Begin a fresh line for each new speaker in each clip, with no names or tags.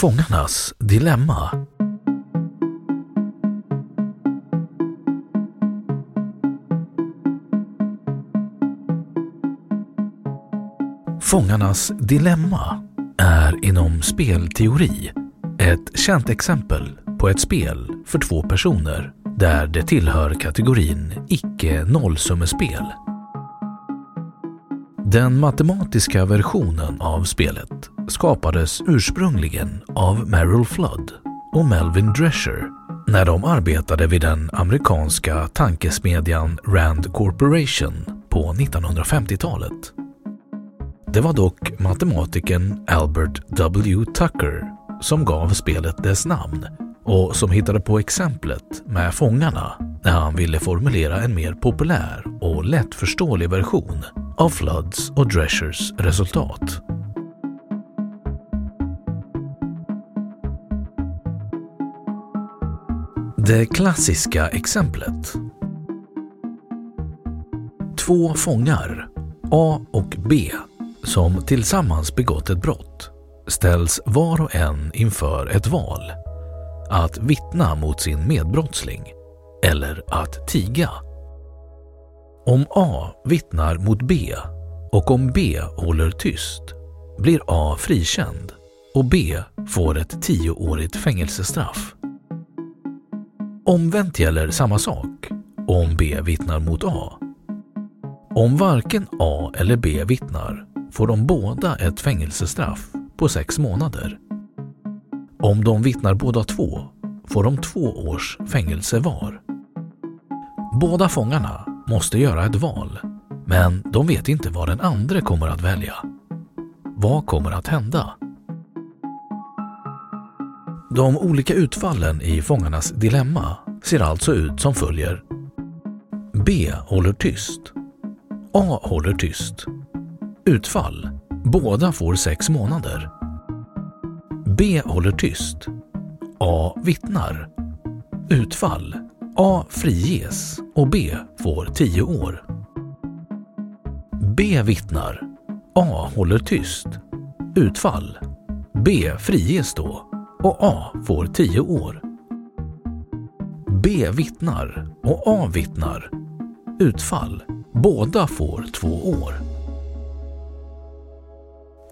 Fångarnas dilemma Fångarnas dilemma är inom spelteori ett känt exempel på ett spel för två personer där det tillhör kategorin icke-nollsummespel. Den matematiska versionen av spelet skapades ursprungligen av Merrill Flood och Melvin Drescher när de arbetade vid den amerikanska tankesmedjan Rand Corporation på 1950-talet. Det var dock matematikern Albert W. Tucker som gav spelet dess namn och som hittade på exemplet med fångarna när han ville formulera en mer populär och lättförståelig version av Floods och Dreschers resultat. Det klassiska exemplet. Två fångar, A och B, som tillsammans begått ett brott ställs var och en inför ett val. Att vittna mot sin medbrottsling eller att tiga. Om A vittnar mot B och om B håller tyst blir A frikänd och B får ett tioårigt fängelsestraff. Omvänt gäller samma sak om B vittnar mot A. Om varken A eller B vittnar får de båda ett fängelsestraff på sex månader. Om de vittnar båda två får de två års fängelse var. Båda fångarna måste göra ett val, men de vet inte vad den andra kommer att välja. Vad kommer att hända? De olika utfallen i fångarnas dilemma ser alltså ut som följer. B håller tyst. A håller tyst. Utfall. Båda får sex månader. B håller tyst. A vittnar. Utfall. A friges och B får tio år. B vittnar. A håller tyst. Utfall. B friges då och A får 10 år. B vittnar och A vittnar. Utfall. Båda får 2 år.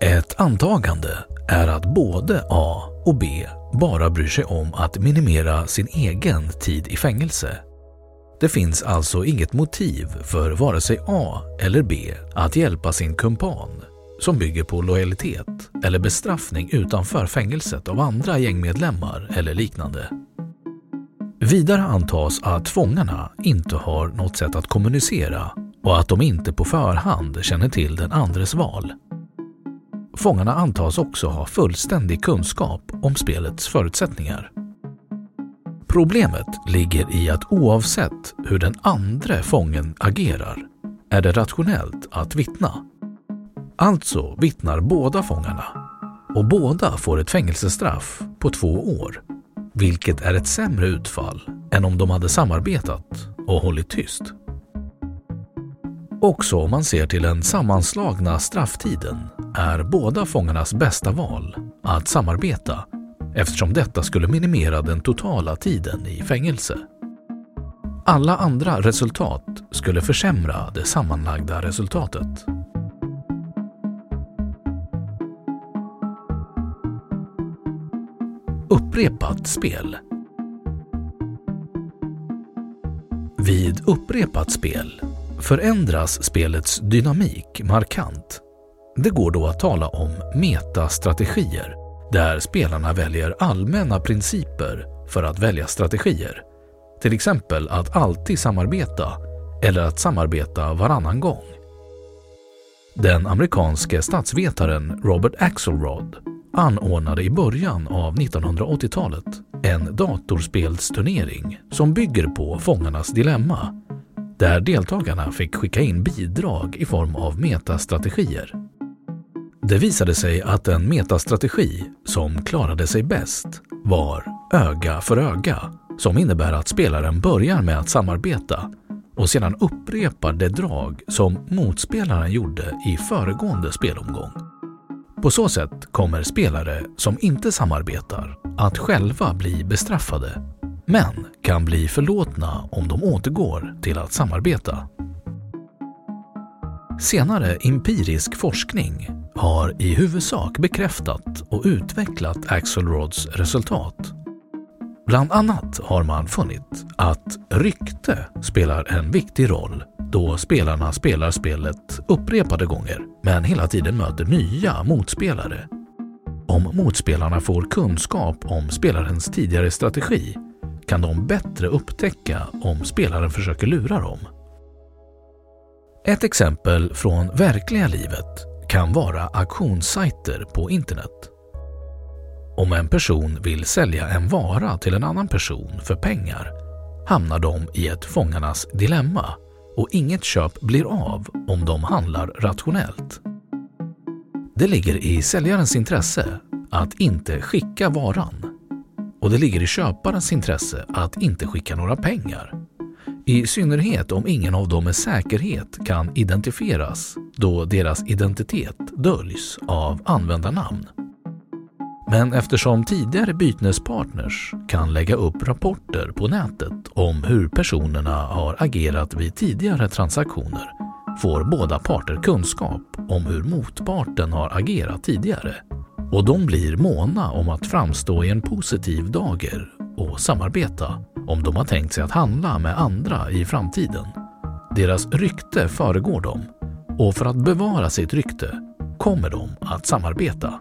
Ett antagande är att både A och B bara bryr sig om att minimera sin egen tid i fängelse. Det finns alltså inget motiv för vare sig A eller B att hjälpa sin kumpan som bygger på lojalitet eller bestraffning utanför fängelset av andra gängmedlemmar eller liknande. Vidare antas att fångarna inte har något sätt att kommunicera och att de inte på förhand känner till den andres val. Fångarna antas också ha fullständig kunskap om spelets förutsättningar. Problemet ligger i att oavsett hur den andra fången agerar är det rationellt att vittna. Alltså vittnar båda fångarna och båda får ett fängelsestraff på två år, vilket är ett sämre utfall än om de hade samarbetat och hållit tyst. Också om man ser till den sammanslagna strafftiden är båda fångarnas bästa val att samarbeta eftersom detta skulle minimera den totala tiden i fängelse. Alla andra resultat skulle försämra det sammanlagda resultatet. Upprepat spel Vid upprepat spel förändras spelets dynamik markant. Det går då att tala om metastrategier där spelarna väljer allmänna principer för att välja strategier. Till exempel att alltid samarbeta eller att samarbeta varannan gång. Den amerikanske statsvetaren Robert Axelrod anordnade i början av 1980-talet en datorspelsturnering som bygger på Fångarnas dilemma där deltagarna fick skicka in bidrag i form av metastrategier. Det visade sig att en metastrategi som klarade sig bäst var öga för öga som innebär att spelaren börjar med att samarbeta och sedan upprepar det drag som motspelaren gjorde i föregående spelomgång. På så sätt kommer spelare som inte samarbetar att själva bli bestraffade men kan bli förlåtna om de återgår till att samarbeta. Senare empirisk forskning har i huvudsak bekräftat och utvecklat Axelrods resultat. Bland annat har man funnit att rykte spelar en viktig roll då spelarna spelar spelet upprepade gånger men hela tiden möter nya motspelare. Om motspelarna får kunskap om spelarens tidigare strategi kan de bättre upptäcka om spelaren försöker lura dem. Ett exempel från verkliga livet kan vara auktionssajter på internet. Om en person vill sälja en vara till en annan person för pengar hamnar de i ett fångarnas dilemma och inget köp blir av om de handlar rationellt. Det ligger i säljarens intresse att inte skicka varan och det ligger i köparens intresse att inte skicka några pengar. I synnerhet om ingen av dem med säkerhet kan identifieras då deras identitet döljs av användarnamn. Men eftersom tidigare bytespartners kan lägga upp rapporter på nätet om hur personerna har agerat vid tidigare transaktioner får båda parter kunskap om hur motparten har agerat tidigare och de blir måna om att framstå i en positiv dager och samarbeta om de har tänkt sig att handla med andra i framtiden. Deras rykte föregår dem och för att bevara sitt rykte kommer de att samarbeta.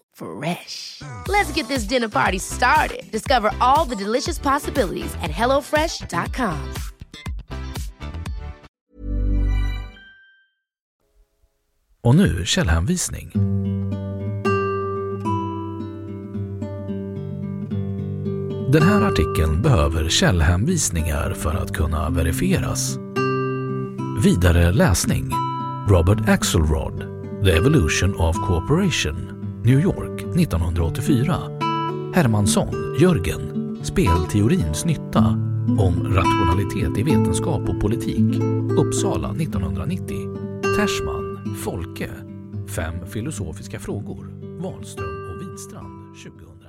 Fresh. Let's get this dinner party started. Discover all the delicious possibilities at hellofresh.com.
Och nu källhänvisning. Den här artikeln behöver källhänvisningar för att kunna verifieras. Vidare läsning. Robert Axelrod, The Evolution of Cooperation New York 1984. Hermansson, Jörgen. Spelteorins nytta. Om rationalitet i vetenskap och politik. Uppsala 1990. Tersman, Folke. Fem filosofiska frågor. Wahlström och Widstrand 2000.